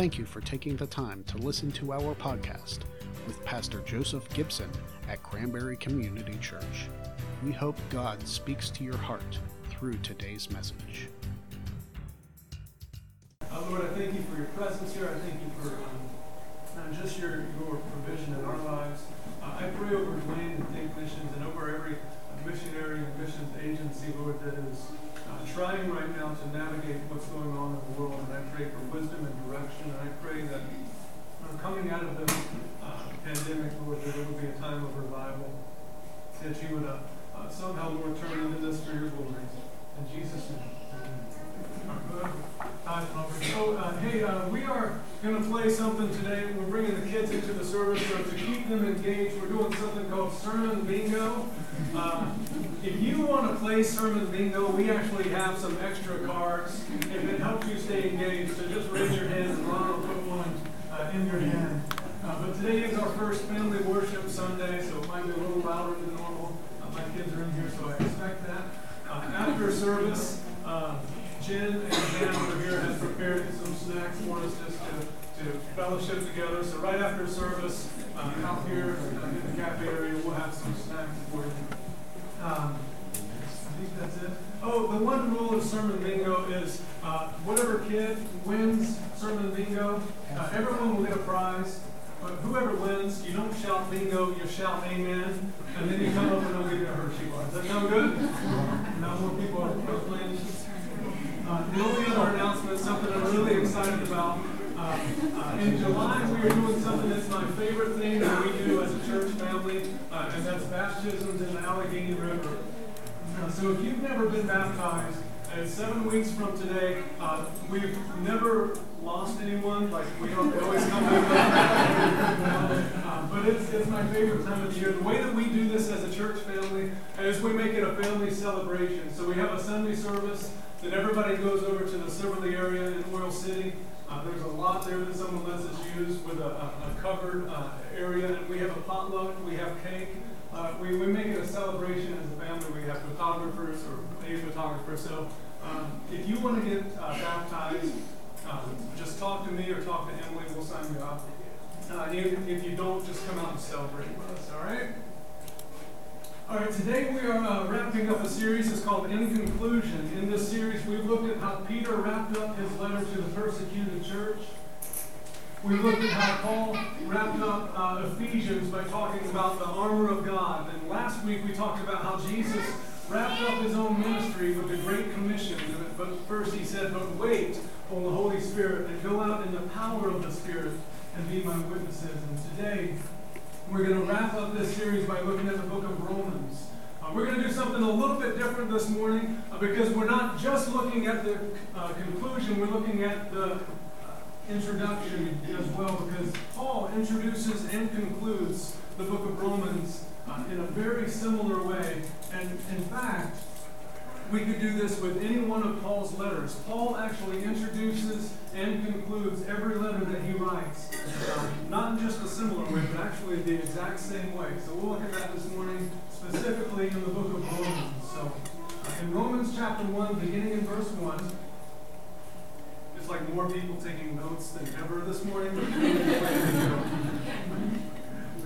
Thank you for taking the time to listen to our podcast with Pastor Joseph Gibson at Cranberry Community Church. We hope God speaks to your heart through today's message. Uh, Lord, I thank you for your presence here. I thank you for um, just your, your provision in our lives. Uh, I pray over Dwayne and Think Missions and over every missionary and missions agency, Lord, that is trying right now to navigate what's going on in the world. And I pray for wisdom and direction. And I pray that uh, coming out of the uh, pandemic, Lord, that it would be a time of revival. That you would uh, uh, somehow, Lord, turn into this for your glory. In Jesus' name. So, uh, hey, uh, we are going to play something today. We're bringing the kids into the service, so to keep them engaged, we're doing something called Sermon Bingo. Uh, if you want to play Sermon Bingo, we actually have some extra cards. If it helps you stay engaged, so just raise your hand and Ron will put one uh, in your hand. Uh, but today is our first family worship Sunday, so it might be a little louder than normal. Uh, my kids are in here, so I expect that. after service, Jen and Dan over here has prepared some snacks for us just to, to fellowship together. So right after service, uh, out here uh, in the cafe area, we'll have some snacks for you. Um, I think that's it. Oh, the one rule of Sermon Bingo is uh, whatever kid wins Sermon Bingo, uh, everyone will get a prize. But whoever wins, you don't shout bingo, you shout amen, and then you come up and I'll give you a Hershey bar. Does that sound good? now more people are playing. Uh, the only other announcement, something I'm really excited about. Uh, uh, in July, we are doing something that's my favorite thing that we do as a church family, uh, and that's baptisms in the Allegheny River. Uh, so if you've never been baptized, and seven weeks from today, uh, we've never lost anyone. Like we don't always come back. uh, but it's, it's my favorite time of the year. The way that we do this as a church family is we make it a family celebration. So we have a Sunday service then everybody goes over to the Siverly area in Oil City. Uh, there's a lot there that someone lets us use with a, a, a covered uh, area. We have a potluck, we have cake. Uh, we, we make it a celebration as a family. We have photographers or a photographer. So um, if you want to get uh, baptized, um, just talk to me or talk to Emily. We'll sign you up. Uh, if, if you don't, just come out and celebrate with us, all right? All right, today we are uh, wrapping up a series. It's called In Conclusion. In this series, we've looked at how Peter wrapped up his letter to the persecuted church. We looked at how Paul wrapped up uh, Ephesians by talking about the armor of God. And last week we talked about how Jesus wrapped up his own ministry with the Great Commission. But first he said, But wait on the Holy Spirit and go out in the power of the Spirit and be my witnesses. And today we're going to wrap up this series by looking at the book of Romans. Uh, we're going to do something a little bit different this morning uh, because we're not just looking at the uh, conclusion, we're looking at the uh, introduction as well because Paul introduces and concludes the book of Romans uh, in a very similar way. And in fact, we could do this with any one of Paul's letters. Paul actually introduces and concludes every letter that he writes, not in just a similar way, but actually the exact same way. So we'll look at that this morning, specifically in the book of Romans. So uh, in Romans chapter 1, beginning in verse 1, it's like more people taking notes than ever this morning.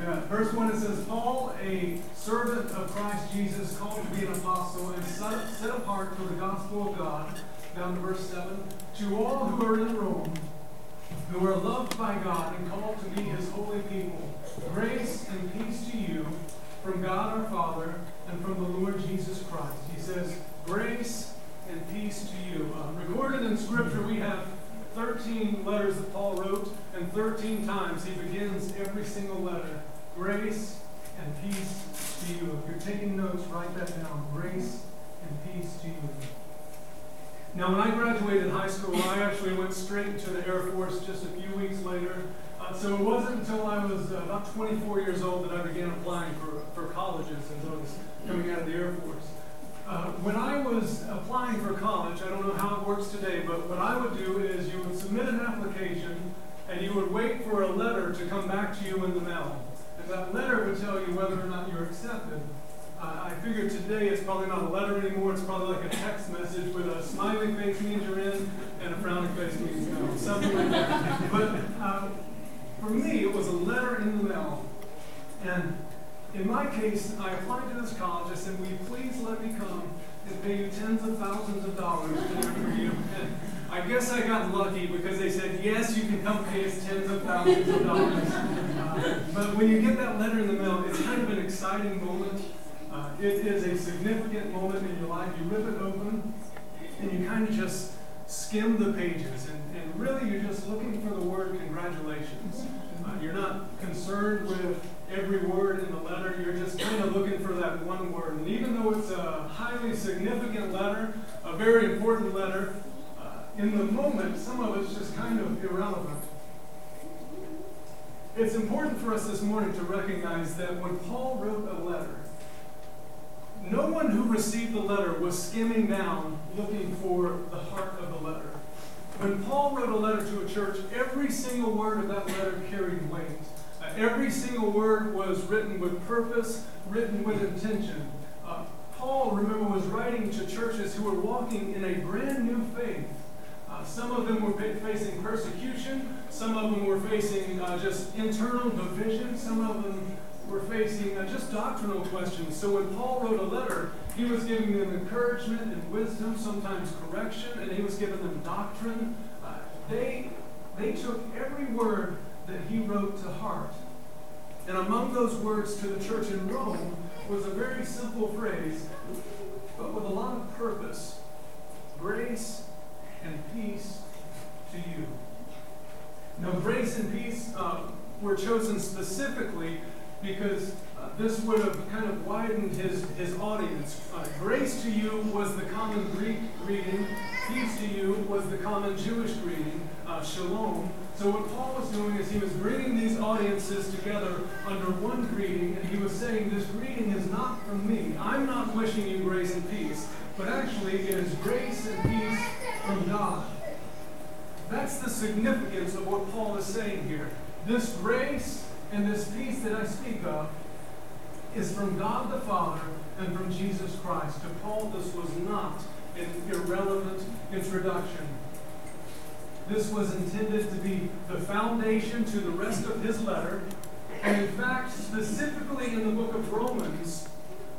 Uh, verse 1 it says, Paul, a servant of Christ Jesus, called to be an apostle and set apart for the gospel of God. Down to verse 7. To all who are in Rome, who are loved by God and called to be his holy people, grace and peace to you from God our Father and from the Lord Jesus Christ. He says, grace and peace to you. Uh, recorded in Scripture, we have 13 letters that Paul wrote, and 13 times he begins every single letter Grace and peace to you. If you're taking notes, write that down. Grace and peace to you. Now, when I graduated high school, I actually went straight to the Air Force just a few weeks later. Uh, so it wasn't until I was uh, about 24 years old that I began applying for, for colleges as I was coming out of the Air Force. Uh, when I was applying for college, I don't know how it works today, but what I would do is you would submit an application and you would wait for a letter to come back to you in the mail. And that letter would tell you whether or not you're accepted. Uh, I figured today it's probably not a letter anymore. It's probably like a text message with a smiling face means you're in and a frowning face means no, something like that. But uh, for me, it was a letter in the mail. And in my case, I applied to this college. I said, will you please let me come and pay you tens of thousands of dollars to for you? And I guess I got lucky because they said, yes, you can come pay us tens of thousands of dollars. But when you get that letter in the mail, it's kind of an exciting moment. Uh, it is a significant moment in your life. You rip it open and you kind of just skim the pages. And, and really, you're just looking for the word congratulations. Uh, you're not concerned with every word in the letter. You're just kind of looking for that one word. And even though it's a highly significant letter, a very important letter, uh, in the moment, some of it's just kind of irrelevant. It's important for us this morning to recognize that when Paul wrote a letter, no one who received the letter was skimming down looking for the heart of the letter. When Paul wrote a letter to a church, every single word of that letter carried weight. Uh, every single word was written with purpose, written with intention. Uh, Paul, remember, was writing to churches who were walking in a brand new faith. Uh, some of them were facing persecution. Some of them were facing uh, just internal division. Some of them were facing uh, just doctrinal questions. So when Paul wrote a letter, he was giving them encouragement and wisdom, sometimes correction, and he was giving them doctrine. Uh, they, they took every word that he wrote to heart. And among those words to the church in Rome was a very simple phrase, but with a lot of purpose grace and peace grace and peace uh, were chosen specifically because uh, this would have kind of widened his, his audience. Uh, grace to you was the common Greek greeting, peace to you was the common Jewish greeting, uh, shalom. So, what Paul was doing is he was bringing these audiences together under one greeting, and he was saying, This greeting is not from me. I'm not wishing you grace and peace, but actually, it is grace and peace from God. That's the significance of what Paul is saying here. This grace and this peace that I speak of is from God the Father and from Jesus Christ. To Paul, this was not an irrelevant introduction. This was intended to be the foundation to the rest of his letter. And in fact, specifically in the book of Romans,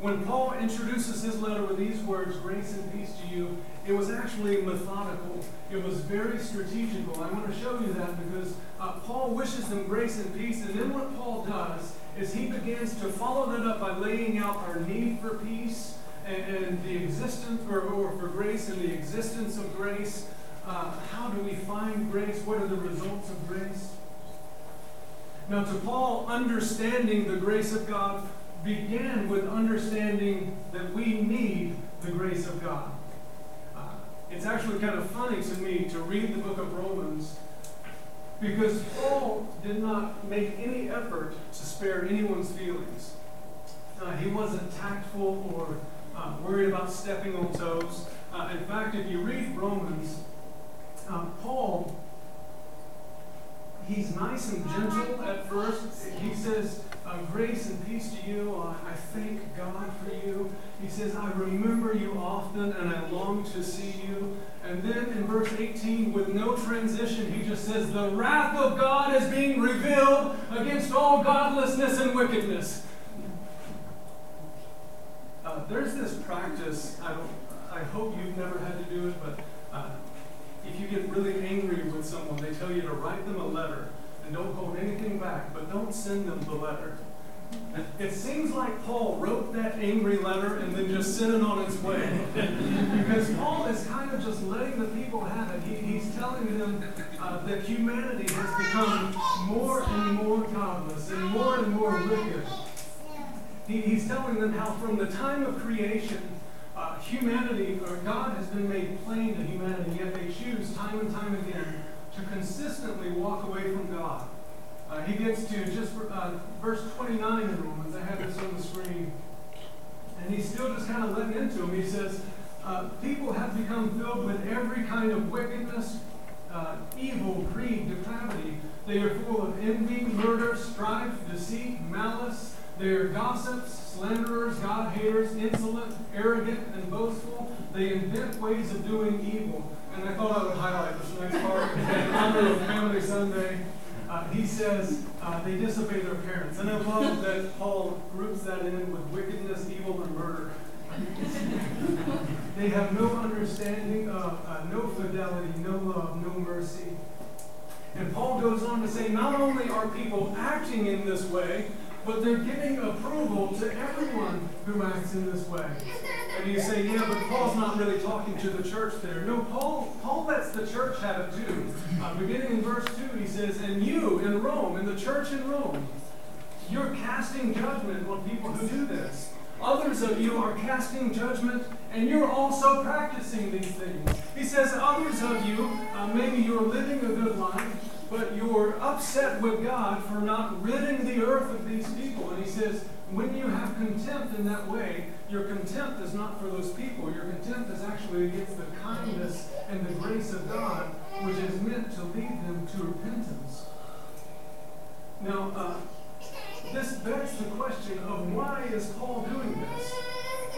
when Paul introduces his letter with these words, grace and peace to you, it was actually methodical. It was very strategical. I want to show you that because uh, Paul wishes them grace and peace. And then what Paul does is he begins to follow that up by laying out our need for peace and, and the existence, or, or, for grace and the existence of grace. Uh, how do we find grace? What are the results of grace? Now, to Paul, understanding the grace of God began with understanding that we need the grace of God. Uh, it's actually kind of funny to me to read the book of Romans because Paul did not make any effort to spare anyone's feelings. Uh, he wasn't tactful or uh, worried about stepping on toes. Uh, in fact, if you read Romans, uh, Paul he's nice and gentle at first. He says, uh, Grace and peace to you. I, thank God for you. He says, I remember you often and I long to see you. And then in verse 18, with no transition, he just says, The wrath of God is being revealed against all godlessness and wickedness. Uh, there's this practice, I, don't, I hope you've never had to do it, but uh, if you get really angry with someone, they tell you to write them a letter and don't hold anything back, but don't send them the letter. It seems like Paul wrote that angry letter and then just sent it on its way. because Paul is kind of just letting the people have it. He, he's telling them uh, that humanity has become more and more godless and more and more wicked. He, he's telling them how from the time of creation, uh, humanity, or God has been made plain to humanity, yet they choose time and time again to consistently walk away from God. Uh, he gets to just uh, verse 29 in Romans. I have this on the screen. And he's still just kind of letting into him. He says, uh, People have become filled with every kind of wickedness, uh, evil, greed, depravity. They are full of envy, murder, strife, deceit, malice. They are gossips, slanderers, God haters, insolent, arrogant, and boastful. They invent ways of doing evil. And I thought I would highlight this next part in honor of Family Sunday. Uh, he says uh, they disobey their parents. And I love that Paul groups that in with wickedness, evil, and murder. they have no understanding of uh, no fidelity, no love, no mercy. And Paul goes on to say not only are people acting in this way, but they're giving approval to everyone who acts in this way. And you say, yeah, but Paul's not really talking to the church there. No, Paul, Paul lets the church have it too. Uh, beginning in verse 2, he says, And you in Rome, in the church in Rome, you're casting judgment on people who do this. Others of you are casting judgment, and you're also practicing these things. He says, Others of you, uh, maybe you're living a good life, but you're upset with God for not ridding the earth of these people. And he says, when you have contempt in that way, your contempt is not for those people. Your contempt is actually against the kindness and the grace of God, which is meant to lead them to repentance. Now, uh, this begs the question of why is Paul doing this?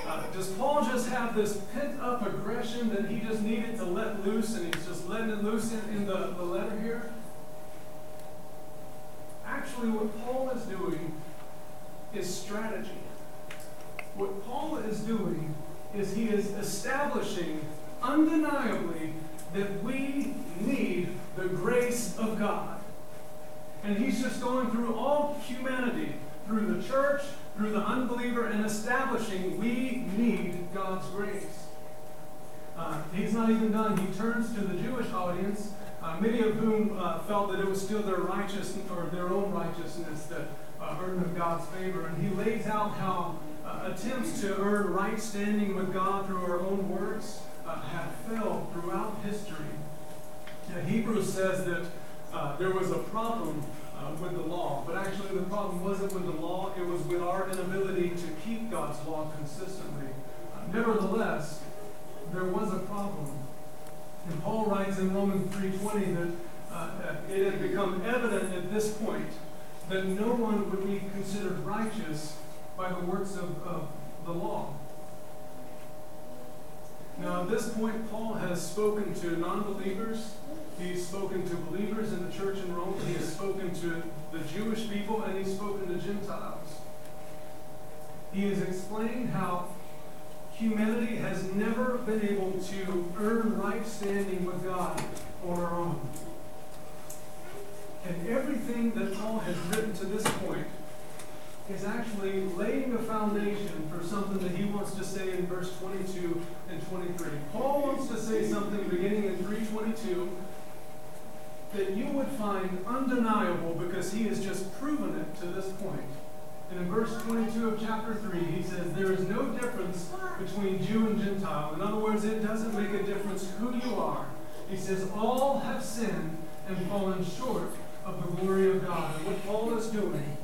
Uh, does Paul just have this pent up aggression that he just needed to let loose and he's just letting it loose in, in the, the letter here? Actually, what Paul is doing is strategy. What Paul is doing is he is establishing undeniably that we need the grace of God. And he's just going through all humanity, through the church, through the unbeliever, and establishing we need God's grace. Uh, he's not even done. He turns to the Jewish audience uh, many of whom uh, felt that it was still their righteousness or their own righteousness that uh, earned them God's favor. And he lays out how uh, attempts to earn right standing with God through our own works uh, have failed throughout history. Hebrews says that uh, there was a problem with the law, but actually the problem wasn't with the law, it was with our inability to keep God's law consistently. nevertheless, there was a problem and Paul writes in Romans 3.20 that uh, it had become evident at this point that no one would be considered righteous by the works of, of the law. Now, at this point, Paul has spoken to non believers. He's spoken to believers in the church in Rome. He has spoken to the Jewish people, and he's spoken to Gentiles. He has explained how humanity has never been able to earn right standing with God on our own. And everything that Paul has written to this point is actually laying a foundation for something that he wants to say in verse 22 and 23. Paul wants to say something beginning in 322 that you would find undeniable because he has just proven it to this point. And in verse 22 of chapter 3, he says, There is no difference between Jew and Gentile. In other words, it doesn't make a difference who you are. He says, All have sinned and fallen short of the glory of God. And what Paul is doing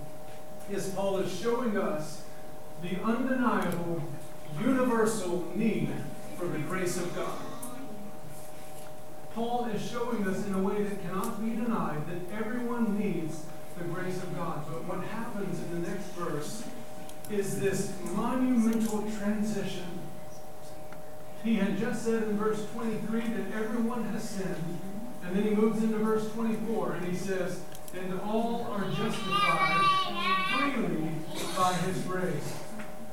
is Paul is showing us the undeniable, universal need for the grace of God. Paul is showing us in a way that cannot be denied that everyone needs the grace of God. But what happens in the next verse is this monumental transition. He had just said in verse 23 that everyone has sinned. And then he moves into verse 24 and he says, And all are justified freely by his grace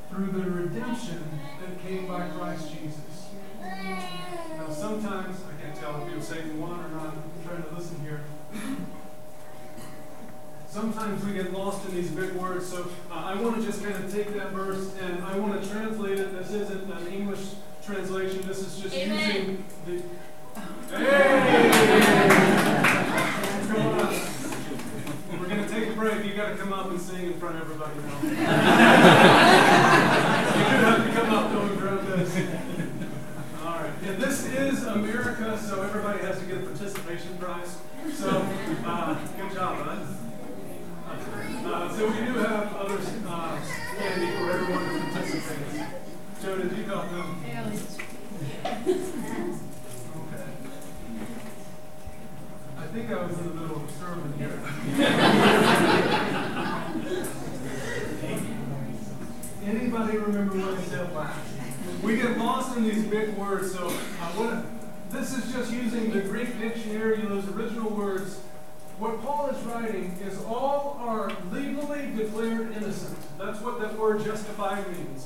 through the redemption that came by Christ Jesus. Now, sometimes, I can't tell if you're saying one or not, I'm trying to listen here sometimes we get lost in these big words. So uh, I want to just kind of take that verse and I want to translate it. This isn't an English translation. This is just Amen. using the. Hey! We're going to take a break. You got to come up and sing in front of everybody now. you have to come up though and grab this. All right. And this is America, so everybody has to get a participation prize. So, uh, good job, bud. Uh, so we do have other uh, candy for everyone who participates. Joe, did you help them? Okay. I think I was in the middle of a sermon here. anybody remember what he said last? We get lost in these big words, so uh, what, this is just using the Greek dictionary, those original words. What Paul is writing is all are legally declared innocent. That's what that word justified means.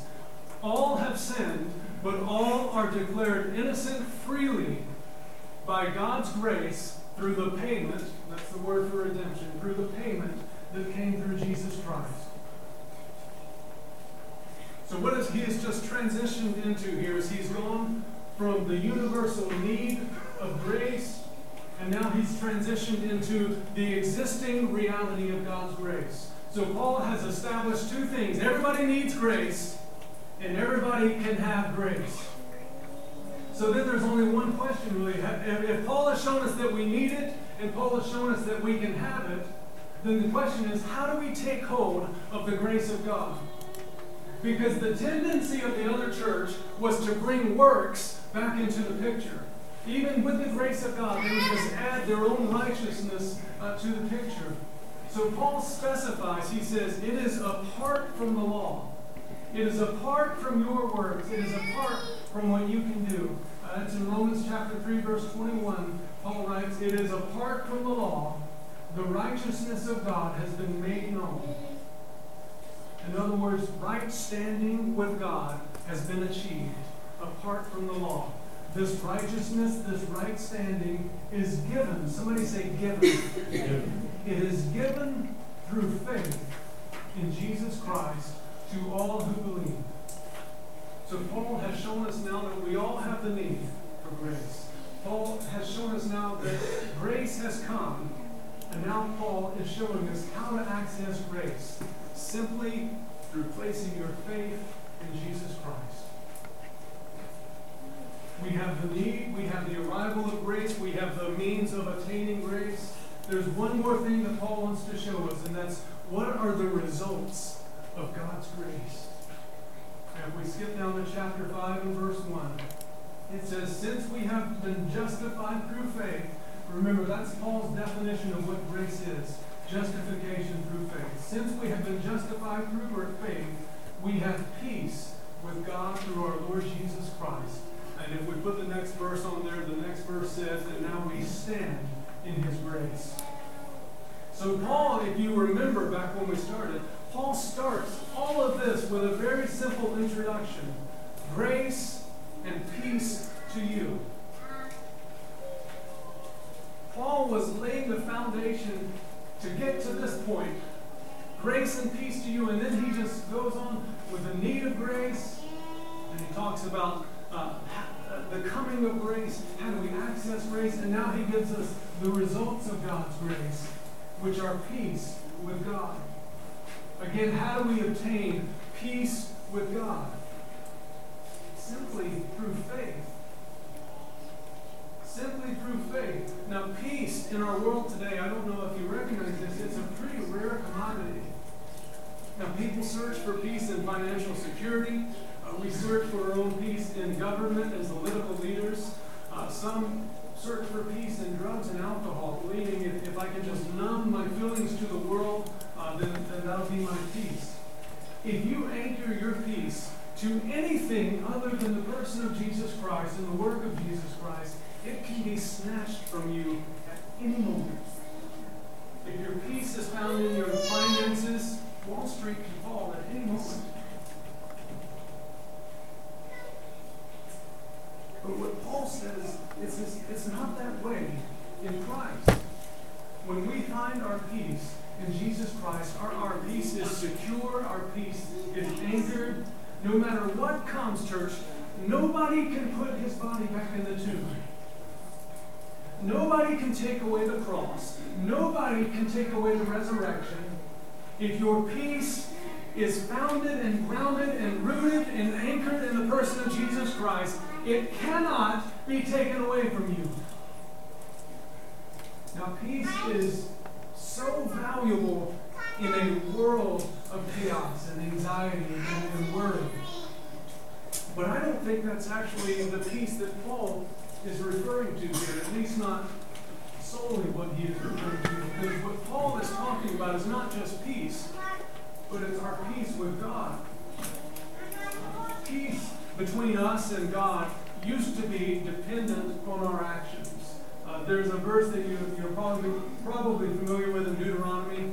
All have sinned, but all are declared innocent freely by God's grace through the payment, that's the word for redemption, through the payment that came through Jesus Christ. So what is he has just transitioned into here is he's gone from the universal need of grace, and now he's transitioned into the existing reality of God's grace. So Paul has established two things. Everybody needs grace, and everybody can have grace. So then there's only one question really. If Paul has shown us that we need it, and Paul has shown us that we can have it, then the question is, how do we take hold of the grace of God? Because the tendency of the other church was to bring works back into the picture. Even with the grace of God, they would just add their own righteousness uh, to the picture. So Paul specifies, he says, it is apart from the law. It is apart from your works. It is apart from what you can do. Uh, it's in Romans chapter 3, verse 21. Paul writes, It is apart from the law, the righteousness of God has been made known in other words, right standing with God has been achieved apart from the law. This righteousness, this right standing is given. Somebody say given. It is given through faith in Jesus Christ to all who believe. So Paul has shown us now that we all have the need for grace. Paul has shown us now that grace has come, and now Paul is showing us how to access grace simply through placing your faith in Jesus Christ. We have the need, we have the arrival of grace, we have the means of attaining grace. There's one more thing that Paul wants to show us, and that's what are the results of God's grace? And if we skip down to chapter 5 and verse 1, it says, Since we have been justified through faith, remember that's Paul's definition of what grace is justification through faith. Since we have been justified through our faith, we have peace with God through our Lord Jesus Christ. And if we put the next verse on there, the next verse says that now we stand in his grace. So, Paul, if you remember back when we started, Paul starts all of this with a very simple introduction grace and peace to you. Paul was laying the foundation to get to this point. Grace and peace to you. And then he just goes on with the need of grace. Results of God's grace, which are peace with God. Again, how do we obtain peace with God? Simply through faith simply through faith. Now, peace in our world today, I don't know if you recognize this, it's a pretty rare commodity. Now, people search for peace in financial security. Uh, we search for our own peace in government as political leaders. Uh, some search for peace in drugs and alcohol, believing if, if I can just numb my feelings to the world, uh, then, then that'll be my peace. If you anchor your peace to anything other than the person of Jesus Christ and the work of Jesus Christ, it can be snatched from you at any moment. If your peace is found in your finances, Wall Street can fall at any moment. But what Paul says is it's not that way in Christ. When we find our peace Christ, our, our peace is secure, our peace is anchored. No matter what comes, church, nobody can put his body back in the tomb. Nobody can take away the cross. Nobody can take away the resurrection. If your peace is founded and grounded and rooted and anchored in the person of Jesus Christ, it cannot be taken away from you. Now, peace is so valuable in a world of chaos and anxiety and, worry. But I don't think that's actually the peace that Paul is referring to here, at least not solely what he is referring to, because what Paul is talking about is not just peace, but it's our peace with God. peace between us and God used to be dependent on our actions. Uh, there's a verse that you, you're probably, probably familiar with in Deuteronomy.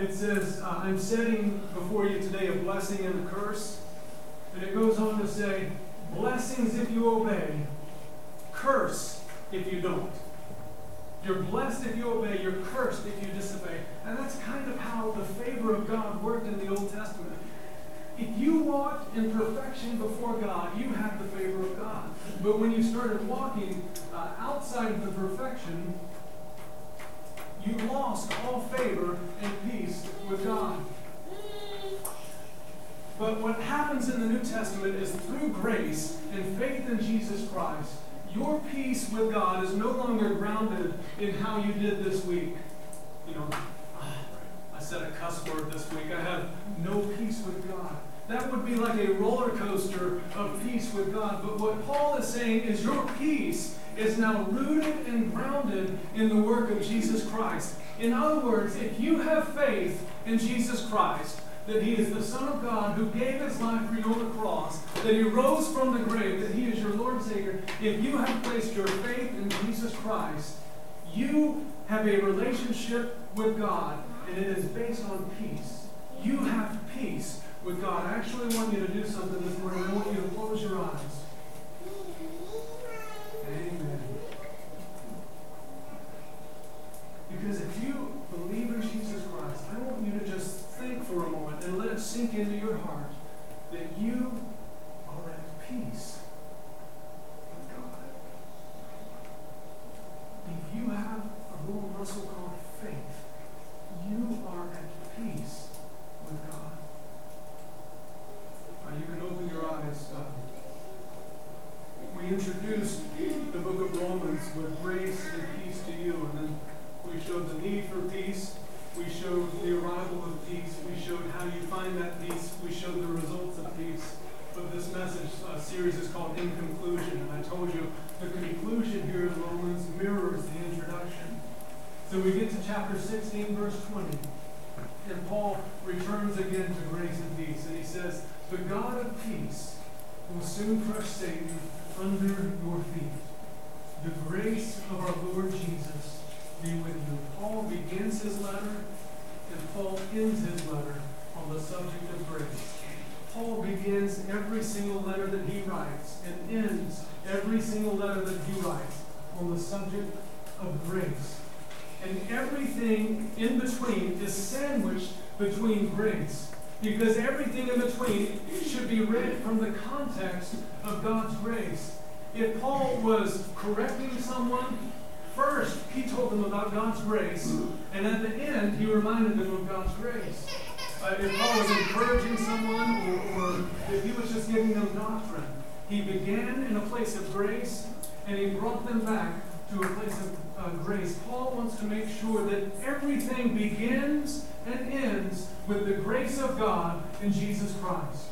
It says, uh, I'm setting before you today a blessing and a curse. And it goes on to say, blessings if you obey, curse if you don't. You're blessed if you obey, you're cursed if you disobey. And that's kind of how the favor of God worked in the Old Testament. If you walked in perfection before God, you had the favor of God. But when you started walking uh, outside of the perfection, you lost all favor and peace with God. But what happens in the New Testament is through grace and faith in Jesus Christ, your peace with God is no longer grounded in how you did this week. You know, I said a cuss word this week. I have no peace with God. That would be like a roller coaster of peace with God. But what Paul is saying is your peace is now rooted and grounded in the work of Jesus Christ. In other words, if you have faith in Jesus Christ, that he is the Son of God who gave his life for you on the cross, that he rose from the grave, that he is your Lord and Savior, if you have placed your faith in Jesus Christ, you have a relationship with God, and it is based on peace. You have peace with God. I actually want you to do something this morning. I want you to close your eyes. Amen. Because if you believe in Jesus Christ, I want you to just think for a moment and let it sink into your heart that you are at peace with God. If you have a little muscle called faith, you are at peace with God. Now you can open your eyes. Uh, we introduced the book of Romans with grace and peace to you, we showed the need for peace. We showed the arrival of peace. We showed how you find that peace. We showed the results of peace. But this message uh, series is called In Conclusion. And I told you the conclusion here in Romans mirrors the introduction. So we get to chapter 16, verse 20. And Paul returns again to grace and peace. And he says, The God of peace will soon crush Satan under your feet. The grace of our Lord Jesus be with you. Paul begins his letter and Paul ends his letter on the subject of grace. Paul begins every single letter that he writes and ends every single letter that he writes on the subject of grace. And everything in between is sandwiched between grace. Because everything in between should be read from the context of God's grace. If Paul was correcting someone, first he told them about God's grace, and at the end he reminded them of God's grace. Uh, if Paul was encouraging someone, or, or if he was just giving them doctrine, he began in a place of grace, and he brought them back to a place of uh, grace. Paul wants to make sure that everything begins and ends with the grace of God in Jesus Christ.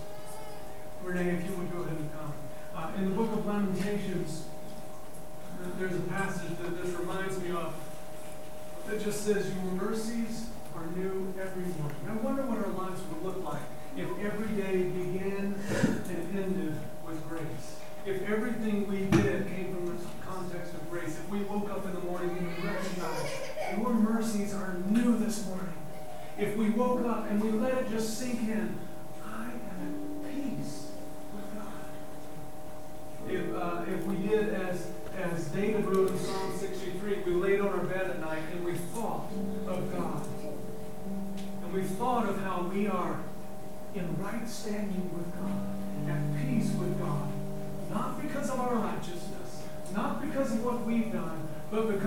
Renee, if you would go ahead and come. Uh, in the book of Lamentations, there's a passage that this reminds me of that just says, Your mercies are new every morning.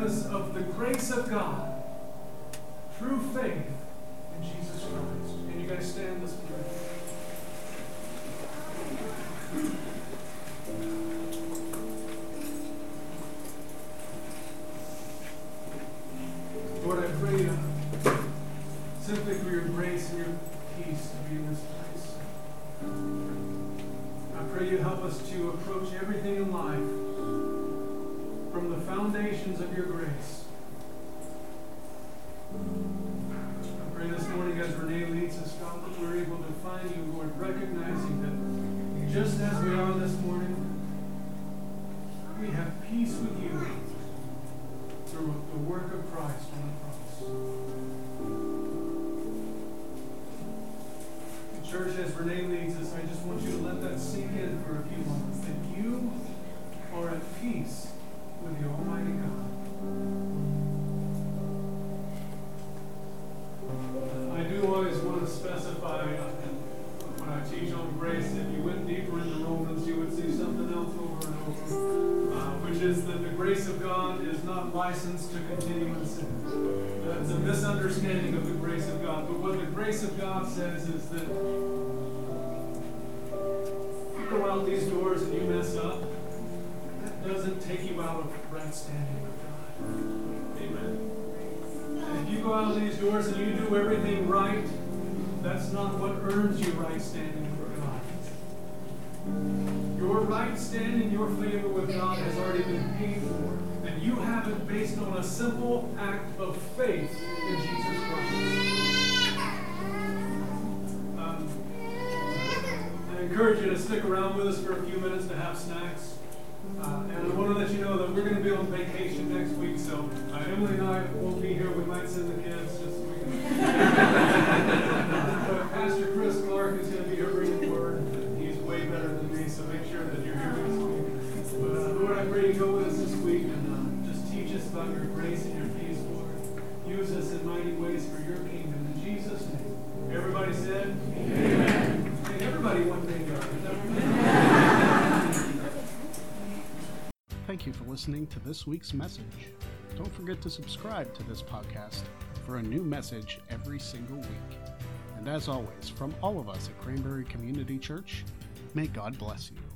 Because of the grace of God through faith not to continue in sin. That's a misunderstanding of the grace of God. But what the grace of God says is that you go out these doors and you mess up, that doesn't take you out of right standing with God. Amen. And if you go out these doors and you do everything right, that's not what earns you right standing with God. Your right standing, your favor with God has already been paid for. You have it based on a simple act of faith in Jesus Christ. Um, I encourage you to stick around with us for a few minutes to have snacks. Uh, and I want to let you know that we're going to be on vacation next week, so uh, Emily and I won't be here. We might send the kids just so we can. but Pastor Chris Clark is going to be here bringing the word. He's way better than me, so make sure that you're here next week. But uh, Lord, I pray you go with us this week and uh, about your grace and your peace, Lord. Use us in mighty ways for your kingdom. In Jesus' name. Everybody said, Amen. Hey, everybody one thing, Thank you for listening to this week's message. Don't forget to subscribe to this podcast for a new message every single week. And as always, from all of us at Cranberry Community Church, may God bless you.